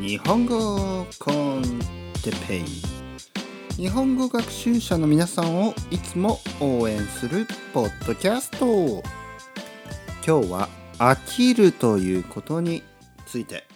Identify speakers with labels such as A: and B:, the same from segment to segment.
A: 日本語コンテペイ。日本語学習者の皆さんをいつも応援するポッドキャスト。今日は飽きるということについて。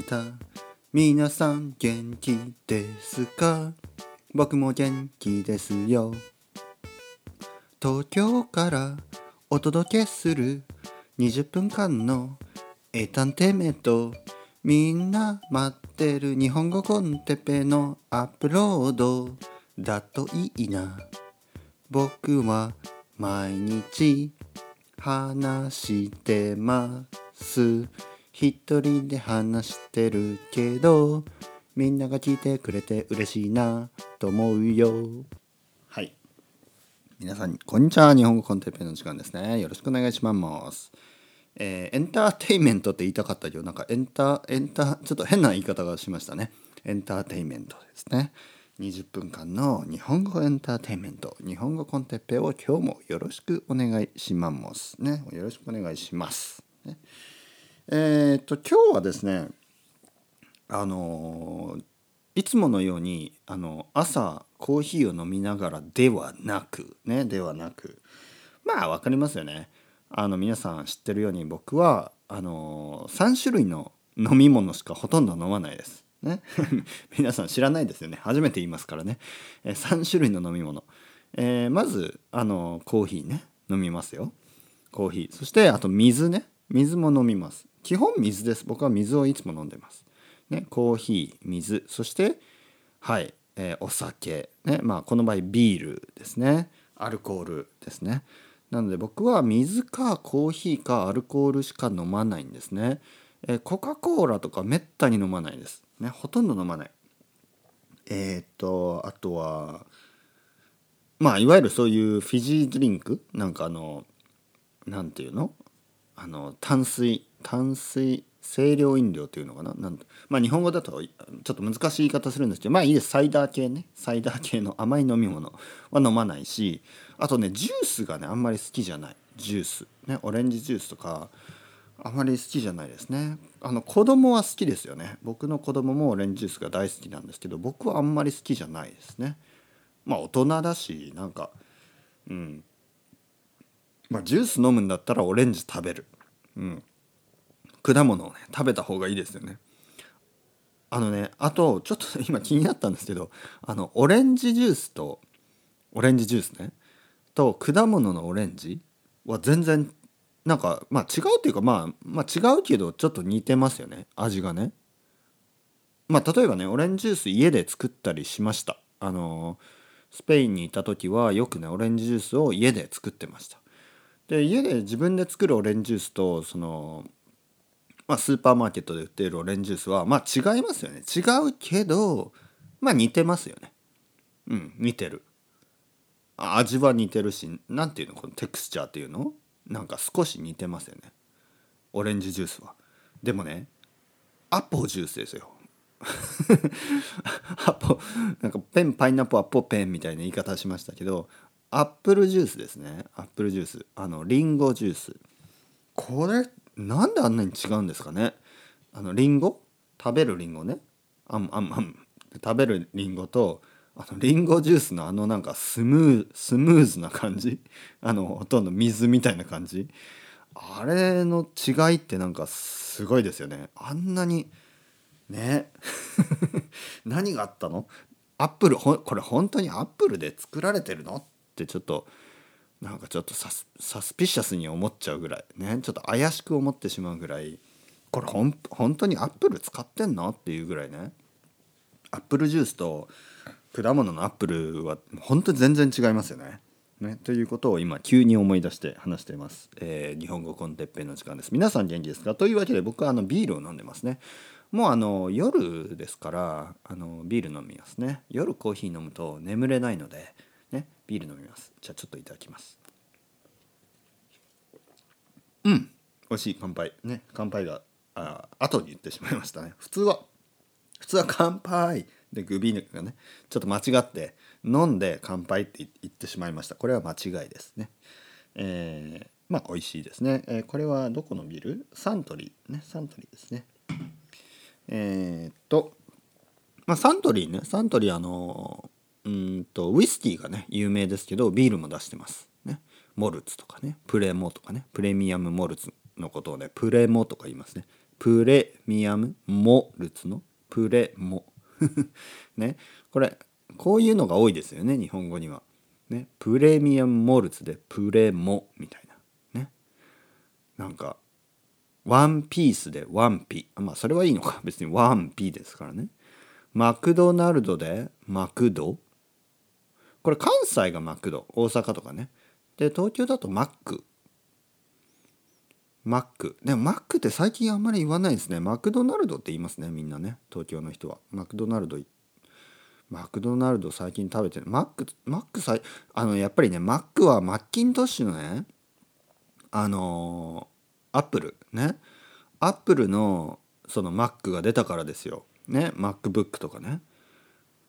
A: した。皆さん元気ですか？僕も元気ですよ。東京からお届けする20分間のエタンテメント。みんな待ってる日本語コンテペのアップロードだといいな。僕は毎日話してます。一人で話してるけどみんなが聞いてくれて嬉しいなと思うよ。はい。皆さんこんにちは。日本語コンテッペの時間ですね。よろしくお願いします。えー、エンターテインメントって言いたかったけどなんかエンタエンタちょっと変な言い方がしましたね。エンターテインメントですね。20分間の日本語エンターテインメント。日本語コンテッペを今日もよろしくお願いしますね。よろしくお願いします、ね、えー、っと今日はですねあのいつものようにあの朝コーヒーを飲みながらではなくねではなくまあ分かりますよね。あの皆さん知ってるように僕はあの3種類の飲み物しかほとんど飲まないです。ね、皆さん知らないですよね。初めて言いますからね、え3種類の飲み物、えー、まずあのコーヒーね飲みますよ。コーヒー。そしてあと水ね。水も飲みます。基本水です。僕は水をいつも飲んでます。ねコーヒー水。そしてはい、えー、お酒。ねまあこの場合ビールですね。アルコールですね。なので僕は水かコーヒーかアルコールしか飲まないんですね。えコカ・コーラとかめったに飲まないです。ね、ほとんど飲まない。えー、っとあとはまあいわゆるそういうフィジードリンク？なんかあのなんていうの？あの淡水淡水清涼飲料っていうのかな？なんまあ日本語だとちょっと難しい言い方するんですけどまあいいです。サイダー系ね。サイダー系の甘い飲み物は飲まないしあとねジュースがねあんまり好きじゃない。ジュース。ねオレンジジュースとかあまり好きじゃないですね。あの子供は好きですよね。僕の子供もオレンジジュースが大好きなんですけど僕はあんまり好きじゃないですね。まあ大人だしなんかうん。まあジュース飲むんだったらオレンジ食べる。うん。果物をね食べた方がいいですよね。あのねあとちょっと 今気になったんですけどあのオレンジジュースとオレンジジュースねと果物のオレンジは全然なんかまあ違うっていうかまあまあ違うけどちょっと似てますよね。味がね。まあ例えばねオレンジジュース家で作ったりしました。あのスペインにいた時はよくねオレンジジュースを家で作ってました。で家で自分で作るオレンジジュースとそのまあ、スーパーマーケットで売っているオレンジジュースはまあ違いますよね。違うけどまあ似てますよね。うん似てる。味は似てるし何ていうの？このテクスチャーっていうの？なんか少し似てますよね。オレンジジュースは。でもねアポジュースですよ。アポなんかペンパイナップルアポペンみたいな言い方しましたけどアップルジュースですね。アップルジュースあのリンゴジュースこれなんであんなに違うんですかね？あのリンゴ？食べるリンゴね。あんあんあん。食べるリンゴとあのリンゴジュースのあのなんかスムースムーズな感じ？あのほとんど水みたいな感じ？あれの違いってなんかすごいですよね。あんなにね。何があったの？アップルこれ本当にアップルで作られてるの？ってちょっとなんかちょっとサスサスピシャスに思っちゃうぐらいねちょっと怪しく思ってしまうぐらいこれほん本当にアップル使ってんのっていうぐらいねアップルジュースと果物のアップルは本当に全然違いますよね。ねということを今急に思い出して話しています。えー、日本語コンテッペイの時間です。皆さん元気ですか？というわけで僕はあのビールを飲んでますね。もうあの夜ですからあのビール飲みますね。夜コーヒー飲むと眠れないので、ね、ビール飲みます。じゃあちょっといただきます。うん。美味しい乾杯。ね乾杯があ後に言ってしまいましたね。普通は普通は乾杯。でグビーがねちょっと間違って飲んで乾杯って言ってしまいました。これは間違いですね。えー、まあ美味しいですね、えー、これはどこのビル？サントリーね。サントリーですね。えー、っとまあサントリーね。サントリーあのうんとウイスキーがね有名ですけどビールも出してます。ね。モルツとかね。プレモとかね。プレミアムモルツのことをねプレモとか言いますね。プレミアムモルツの？プレモ。ね。これこういうのが多いですよね日本語には。ね。プレミアムモルツでプレモみたいな。ね。なんかワンピースでワンピ。まあそれはいいのか。別にワンピーですからね。マクドナルドでマクド？これ関西がマクド大阪とかね。で東京だとマック。マック。でもマックって最近あんまり言わないですね。マクドナルドって言いますねみんなね。東京の人は。マクドナルドマクドナルド最近食べてる。マックマックさあのやっぱりねマックはマッキントッシュのねあのアップル。ね。アップルのそのマックが出たからですよ。ね。MacBook とかね。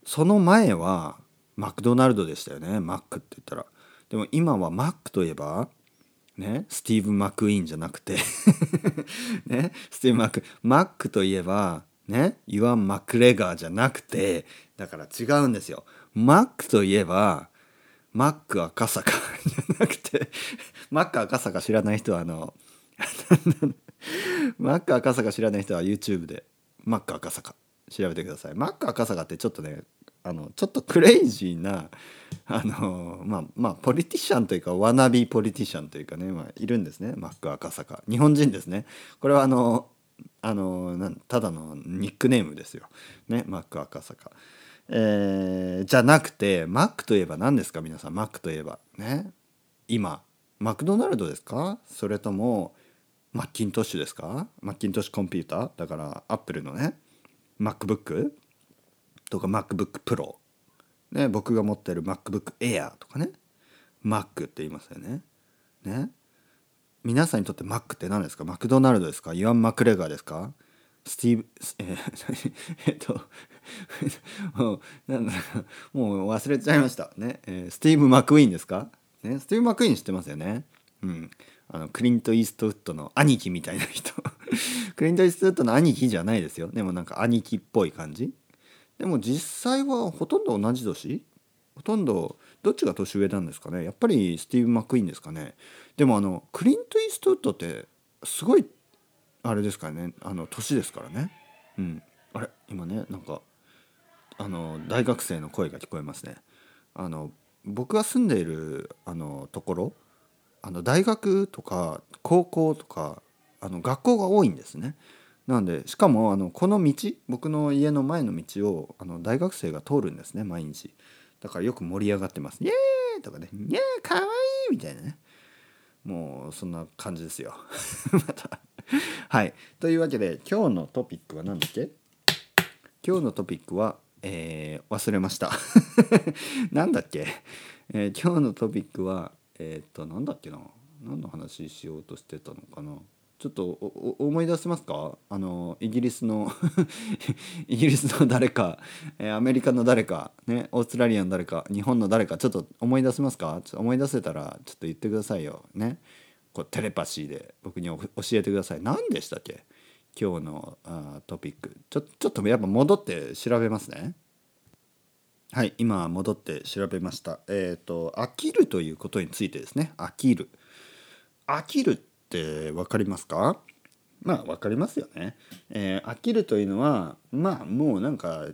A: その前はマクドナルドでしたよね。マックって言ったら。でも今はマックといえばね、スティーブ・マクイーンじゃなくて。ね、スティーブ・マック。マックといえばねイワン・マクレガーじゃなくて。だから違うんですよ。マックといえばマック赤坂じゃなくて。マック赤坂知らない人はあの マック赤坂知らない人は YouTube でマック赤坂調べてください。マック赤坂ってちょっとねあのちょっとクレイジーなあのまあまあ politician というか wannabe politician というかね、まあ、いるんですね。マック赤坂。日本人ですね。これはあのあのなんただのニックネームですよ。ねマック赤坂。えー、じゃなくてマックといえば何ですか？皆さんマックといえば。ね。今マクドナルドですか？それともマッキントッシュですか？マッキントッシュコンピューター？だからアップルのね MacBook とか MacBook Pro、ね、僕が持ってる MacBook Air とかね。Mac って言いますよね。ね。皆さんにとって Mac って何ですか？マクドナルドですか？イワン・マクレガーですか？スティーブ、えー、えっと もうなんだもう忘れちゃいました。ね、えー、スティーブ・マクイーンですか、ね、スティーブ・マクイーン知ってますよね。うん。あのクリント・イーストウッドの兄貴みたいな人。クリント・イーストウッドの兄貴じゃないですよ。でもなんか兄貴っぽい感じ。でも実際はほとんど同じ年？ほとんどどっちが年上なんですかね？やっぱりスティーブ・マックイーンですかね？でもあのクリント・イーストウッドってすごいあれですかね？あの年ですからね？うん。あれ？今ねなんかあの大学生の声が聞こえますね。あの僕が住んでいるあのところあの大学とか高校とかあの学校が多いんですね。なんでしかもあのこの道僕の家の前の道をあの大学生が通るんですね毎日。だからよく盛り上がってます「イエーイ!」とかね「イエーイ！かわいい!」みたいなね。もうそんな感じですよ。また。はい。というわけで今日のトピックは何だっけ？今日のトピックはえー、忘れました。なんだっけ、えー、今日のトピックはえっ、となんだっけな？何の話しようとしてたのかな？ちょっと思い出せますか？あのイギリスの イギリスの誰か、えー、アメリカの誰か、ね、オーストラリアの誰か日本の誰かちょっと思い出せますか？ちょっと思い出せたらちょっと言ってくださいよ。ね、こうテレパシーで僕に教えてください。何でしたっけ？今日のあトピック。ちょちょっとやっぱ戻って調べますね。はい今戻って調べました。えっ、ー、と飽きるということについてですね。飽きる。飽きるって分かりますか？まあ分かりますよね、えー、飽きるというのはまあもうなんか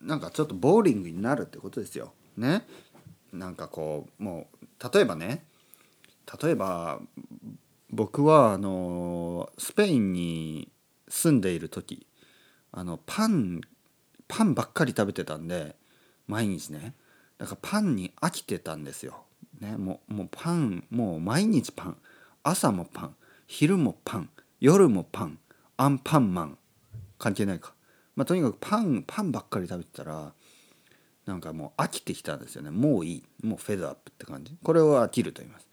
A: なんかちょっとボーリングになるってことですよ。ね。なんかこうもう例えばね例えば僕はあのスペインに住んでいる時あのパンパンばっかり食べてたんで毎日ね。だからパンに飽きてたんですよ。ね、もうもうパンもう毎日パン。朝もパン昼もパン夜もパンアンパンマン。関係ないか、まあ、とにかくパンパンばっかり食べてたらなんかもう飽きてきたんですよね。もういい。もうフェードアップって感じ。これを飽きると言います。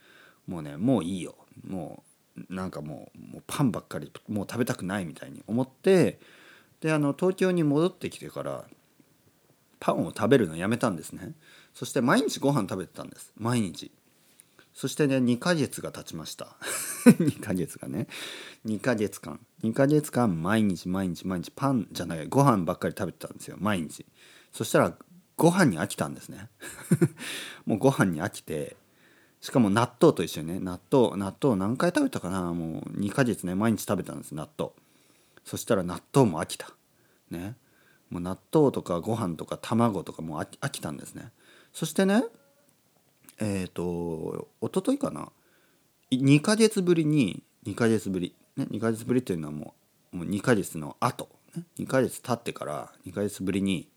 A: もうねもういいよ。もうなんかもうもうパンばっかりもう食べたくないみたいに思ってであの東京に戻ってきてからパンを食べるのやめたんですね。そして毎日ご飯食べてたんです。毎日。そしてね2ヶ月が経ちました。2ヶ月がね。2ヶ月間。2ヶ月間毎日毎日毎日パンじゃないご飯ばっかり食べてたんですよ。毎日。そしたらご飯に飽きたんですね。もうご飯に飽きてしかも納豆と一緒にね納豆納豆何回食べたかな？もう2ヶ月ね毎日食べたんです納豆。そしたら納豆も飽きた。ね。もう納豆とかご飯とか卵とかも飽きたんですね。そしてねえっ、ー、と一昨日かな？2ヶ月ぶりに2ヶ月ぶり、ね、2ヶ月ぶりというのはもうもう2ヶ月の後、ね、2ヶ月経ってから2ヶ月ぶりに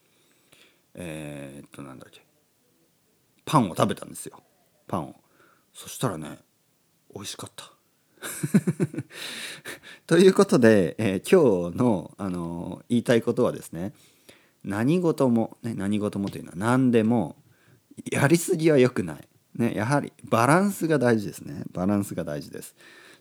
A: えー、っとなんだっけ？パンを食べたんですよ。パンを。そしたらね美味しかった。ということで、えー、今日の、あのー、言いたいことはですね何事も、ね、何事もというのは何でもやりすぎは良くない、ね、やはりバランスが大事ですね。バランスが大事です。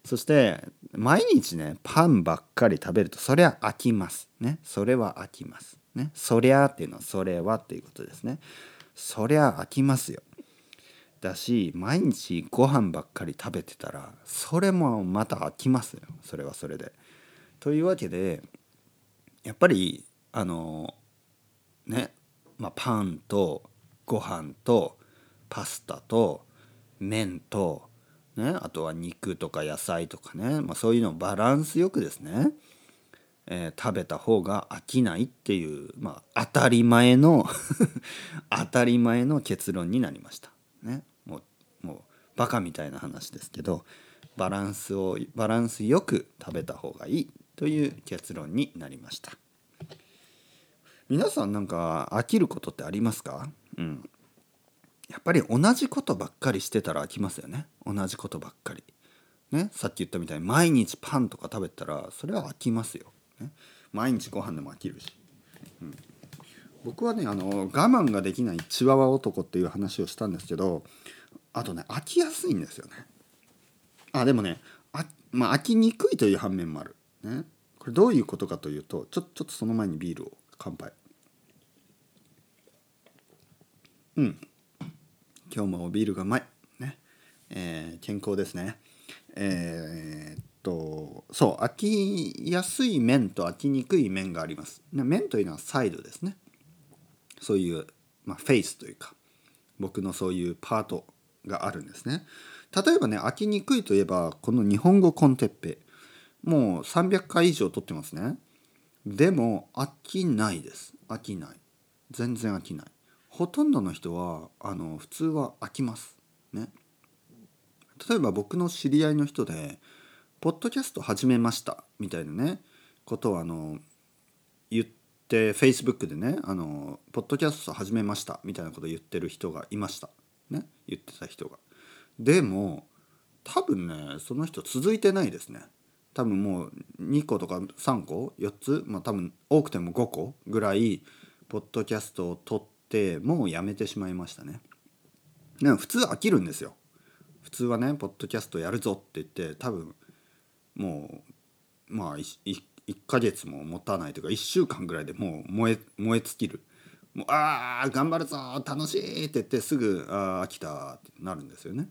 A: そして毎日ねパンばっかり食べるとそれは飽きますね。それは飽きます。ね。そりゃっていうのはそれはっていうことですね。そりゃ飽きますよ。だし毎日ご飯ばっかり食べてたらそれもまた飽きますよ。それはそれで。というわけでやっぱりあのね、まあ、パンとご飯とパスタと麺と、ね、あとは肉とか野菜とかね、まあ、そういうのをバランスよくですね、えー、食べた方が飽きないっていう、まあ、当たり前の 当たり前の結論になりました。ね、もうもうバカみたいな話ですけどバランスをバランスよく食べた方がいいという結論になりました。皆さんなんか飽きることってありますか？うん。やっぱり同じことばっかりしてたら飽きますよね。同じことばっかり。ねさっき言ったみたいに毎日パンとか食べたらそれは飽きますよ、ね、毎日ご飯でも飽きるし、うん。僕はねあの我慢ができないチワワ男っていう話をしたんですけどあとね飽きやすいんですよね。あでもねあ、まあ、飽きにくいという反面もある、ね、これどういうことかというとちょちょっとその前にビールを乾杯。うん。今日もビールがうまいねえー、健康ですねえー、っとそう飽きやすい面と飽きにくい面があります面というのはサイドですねそういう、まあ、フェイスというか僕のそういうパートがあるんですね。例えばね飽きにくいといえばこの日本語コンテッペもう300回以上撮ってますね。でも飽きないです。飽きない。全然飽きない。ほとんどの人はあの普通は飽きます。ね。例えば僕の知り合いの人で「ポッドキャスト始めました」みたいなねことをあの言ってで Facebook でねあの「ポッドキャスト始めました」みたいなことを言ってる人がいました。ね。言ってた人が。でも多分ねその人続いてないですね。多分もう2個とか3個？4つ？まあ多分多くても5個ぐらいポッドキャストを撮ってってもうやめてしまいましたね。でも普通飽きるんですよ。普通はねポッドキャストやるぞって言って多分もうまあ1ヶ月も持たないというか1週間ぐらいでもう燃え燃え尽きる。もうああ頑張るぞ楽しいって言ってすぐああ飽きたってなるんですよね。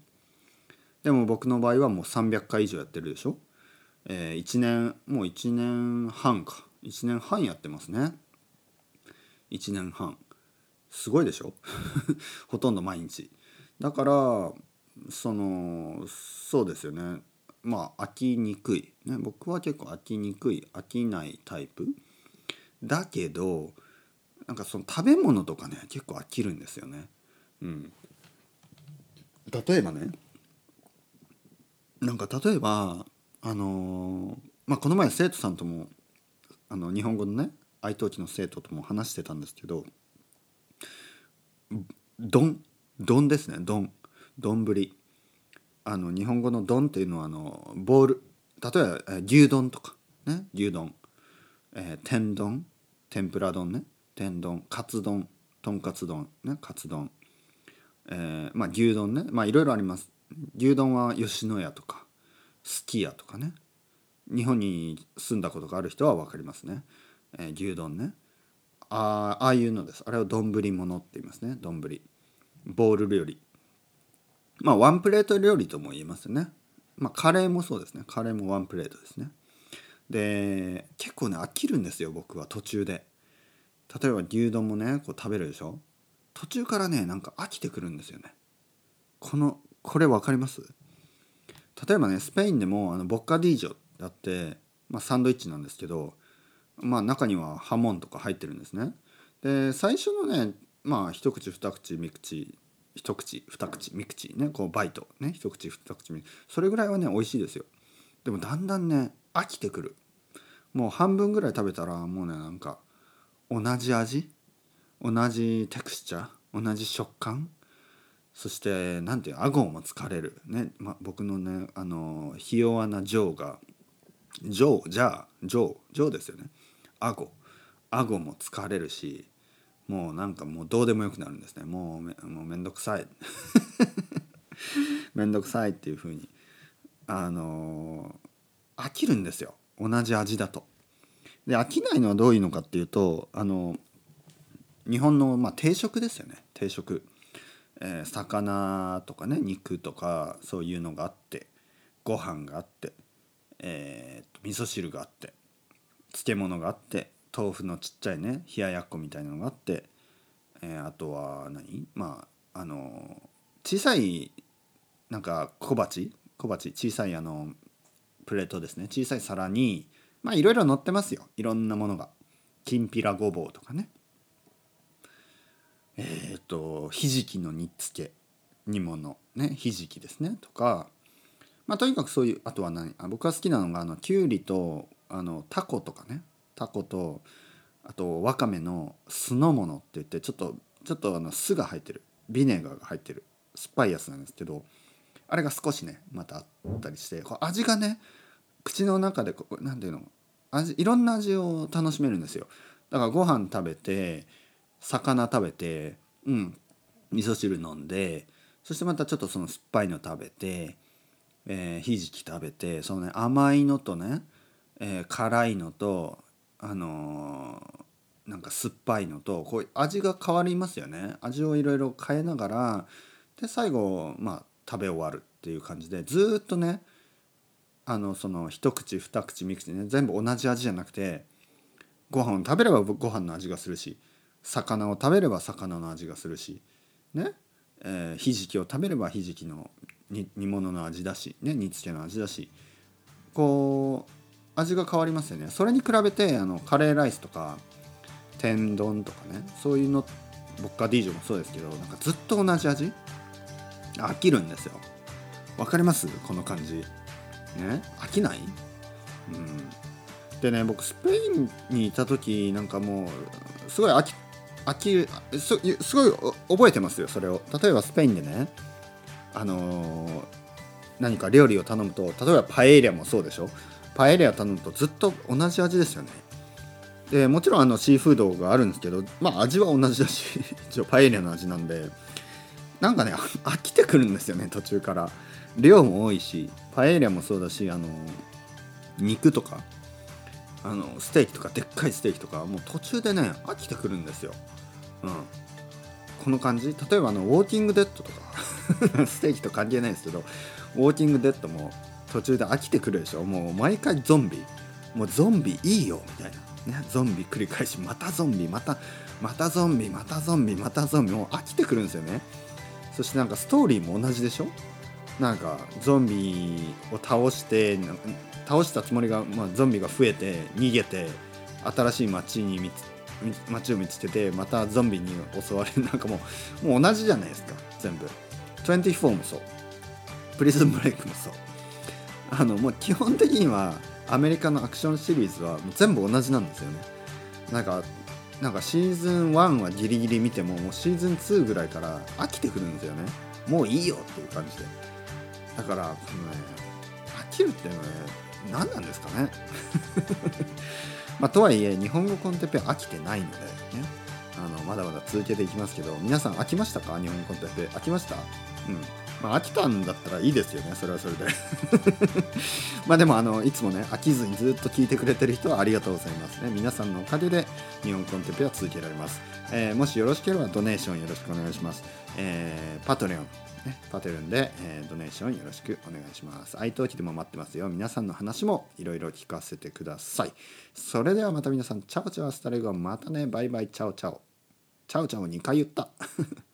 A: でも僕の場合はもう300回以上やってるでしょ、えー、1年もう1年半か。1年半やってますね。1年半。すごいでしょ？ほとんど毎日。だからそのそうですよね。まあ飽きにくい、ね、僕は結構飽きにくい飽きないタイプ。だけどなんかその食べ物とかね結構飽きるんですよね。うん、例えばねなんか例えばあの、まあこの前生徒さんともあの日本語のね愛登記の生徒とも話してたんですけど丼丼ですね丼。丼あの日本語の丼っていうのはあのボール。例えば牛丼とかね牛丼、えー、天丼。天ぷら丼ね。天丼。カツ丼。とんかつ丼。ねカツ丼、えー、まあ牛丼ね。まあいろいろあります。牛丼は吉野家とかすき家とかね。日本に住んだことがある人は分かりますね、えー、牛丼ね。あああいうのです。あれを丼物って言いますね。丼ボール料理。まあワンプレート料理とも言いますね。まあカレーもそうですね。カレーもワンプレートですね。で結構ね飽きるんですよ僕は途中で。例えば牛丼もねこう食べるでしょ？途中からねなんか飽きてくるんですよね。このこれ分かります？例えばねスペインでもあのボッカディージョだって、まあ、サンドイッチなんですけど、まあ、中にはハモンとか入ってるんですね。で最初のねまあ一口二口三口一口二口三口ね。こうバイトね。一口二口三口それぐらいはね美味しいですよ。でもだんだんね飽きてくる。もう半分ぐらい食べたらもうねなんか同じ味？同じテクスチャー？同じ食感？そして何ていう顎も疲れる。ね、ま、僕のねあのひ弱なジョーがジョーじゃあジョージョーですよね。顎。顎も疲れるしもうなんかもうどうでもよくなるんですね。もうめもうめんどくさい。めんどくさいっていうふうに。あの飽きるんですよ。同じ味だと。で飽きないのはどういうのかっていうとあの日本の、まあ、定食ですよね。定食、えー、魚とかね肉とかそういうのがあってご飯があって、えー、味噌汁があって漬物があって豆腐のちっちゃいね冷ややっこみたいなのがあって、えー、あとは何？まああの小さいなんか小鉢？小鉢小さいあのプレートですね。小さい皿にまあいろいろ乗ってますよ。いろんなものが。きんぴらごぼうとかね。えっ、ー、とひじきの煮つけ。煮物ね。ひじきですね。とかまあとにかくそういうあとは何？あ僕が好きなのがあのきゅうりとあのタコとかね。タコとあとわかめの酢の物って言ってちょっとちょっとあの酢が入ってる。ビネガーが入ってる。酸っぱいやつなんですけどあれが少しねまたあったりして味がね口の中でこう何ていうの味いろんな味を楽しめるんですよ。だからご飯食べて魚食べてうん味噌汁飲んでそしてまたちょっとその酸っぱいの食べて、えー、ひじき食べてそのね甘いのとね、えー、辛いのとあのー、なんか酸っぱいのとこう味が変わりますよね。味をいろいろ変えながらで最後まあ食べ終わるっていう感じでずっとねあのその一口二口三口ね全部同じ味じゃなくてご飯を食べればご飯の味がするし魚を食べれば魚の味がするしね、えー、ひじきを食べればひじきの煮物の味だし、ね、煮つけの味だしこう味が変わりますよね。それに比べてあのカレーライスとか天丼とかねそういうのボッカディージョもそうですけどなんかずっと同じ味？飽きるんですよ。わかります？この感じ。ね？飽きない、うん、でね僕スペインにいた時なんかもうすごい飽き飽きすすごい覚えてますよそれを。例えばスペインでねあのー、何か料理を頼むと例えばパエリアもそうでしょ？パエリア頼むとずっと同じ味ですよね。でもちろんあのシーフードがあるんですけどまあ味は同じだし 一応パエリアの味なんでなんかね 飽きてくるんですよね途中から。量も多いしパエリアもそうだしあの肉とかあのステーキとかでっかいステーキとかもう途中でね飽きてくるんですよ、うん、この感じ？例えばあのウォーキングデッドとか ステーキと関係ないですけどウォーキングデッドも途中で飽きてくるでしょ。もう毎回ゾンビ。もうゾンビいいよみたいな、ね、ゾンビ繰り返しまたゾンビまたまたゾンビまたゾンビまたゾンビ。もう飽きてくるんですよね。そしてなんかストーリーも同じでしょ。なんかゾンビを倒して倒したつもりが、まあ、ゾンビが増えて逃げて新しい街に街を見つけてまたゾンビに襲われる なんかもうもう同じじゃないですか全部。24もそう。プリズンブレイクもそう。あのもう基本的にはアメリカのアクションシリーズはもう全部同じなんですよね。なんかなんかシーズン1はギリギリ見てももうシーズン2ぐらいから飽きてくるんですよね。もういいよっていう感じで。だからこのね飽きるっていうのはね何なんですかね。まあとはいえ日本語コンテッペ飽きてないのでね。あのまだまだ続けていきますけど皆さん飽きましたか？日本語コンテッペ。飽きました？うん。まあ飽きたんだったらいいですよねそれはそれで まあでもあのいつもね飽きずにずっと聞いてくれてる人はありがとうございますね皆さんのおかげで日本コンテンペは続けられます、えー、もしよろしければドネーションよろしくお願いします、えー、パトレオンね、 Patreonで、えー、ドネーションよろしくお願いします。 italkiでも待ってますよ。皆さんの話もいろいろ聞かせてください。それではまた皆さん、チャオチャオ hasta luego またね、バイバイ、チャオチャオ。チャオチャオ2回言った。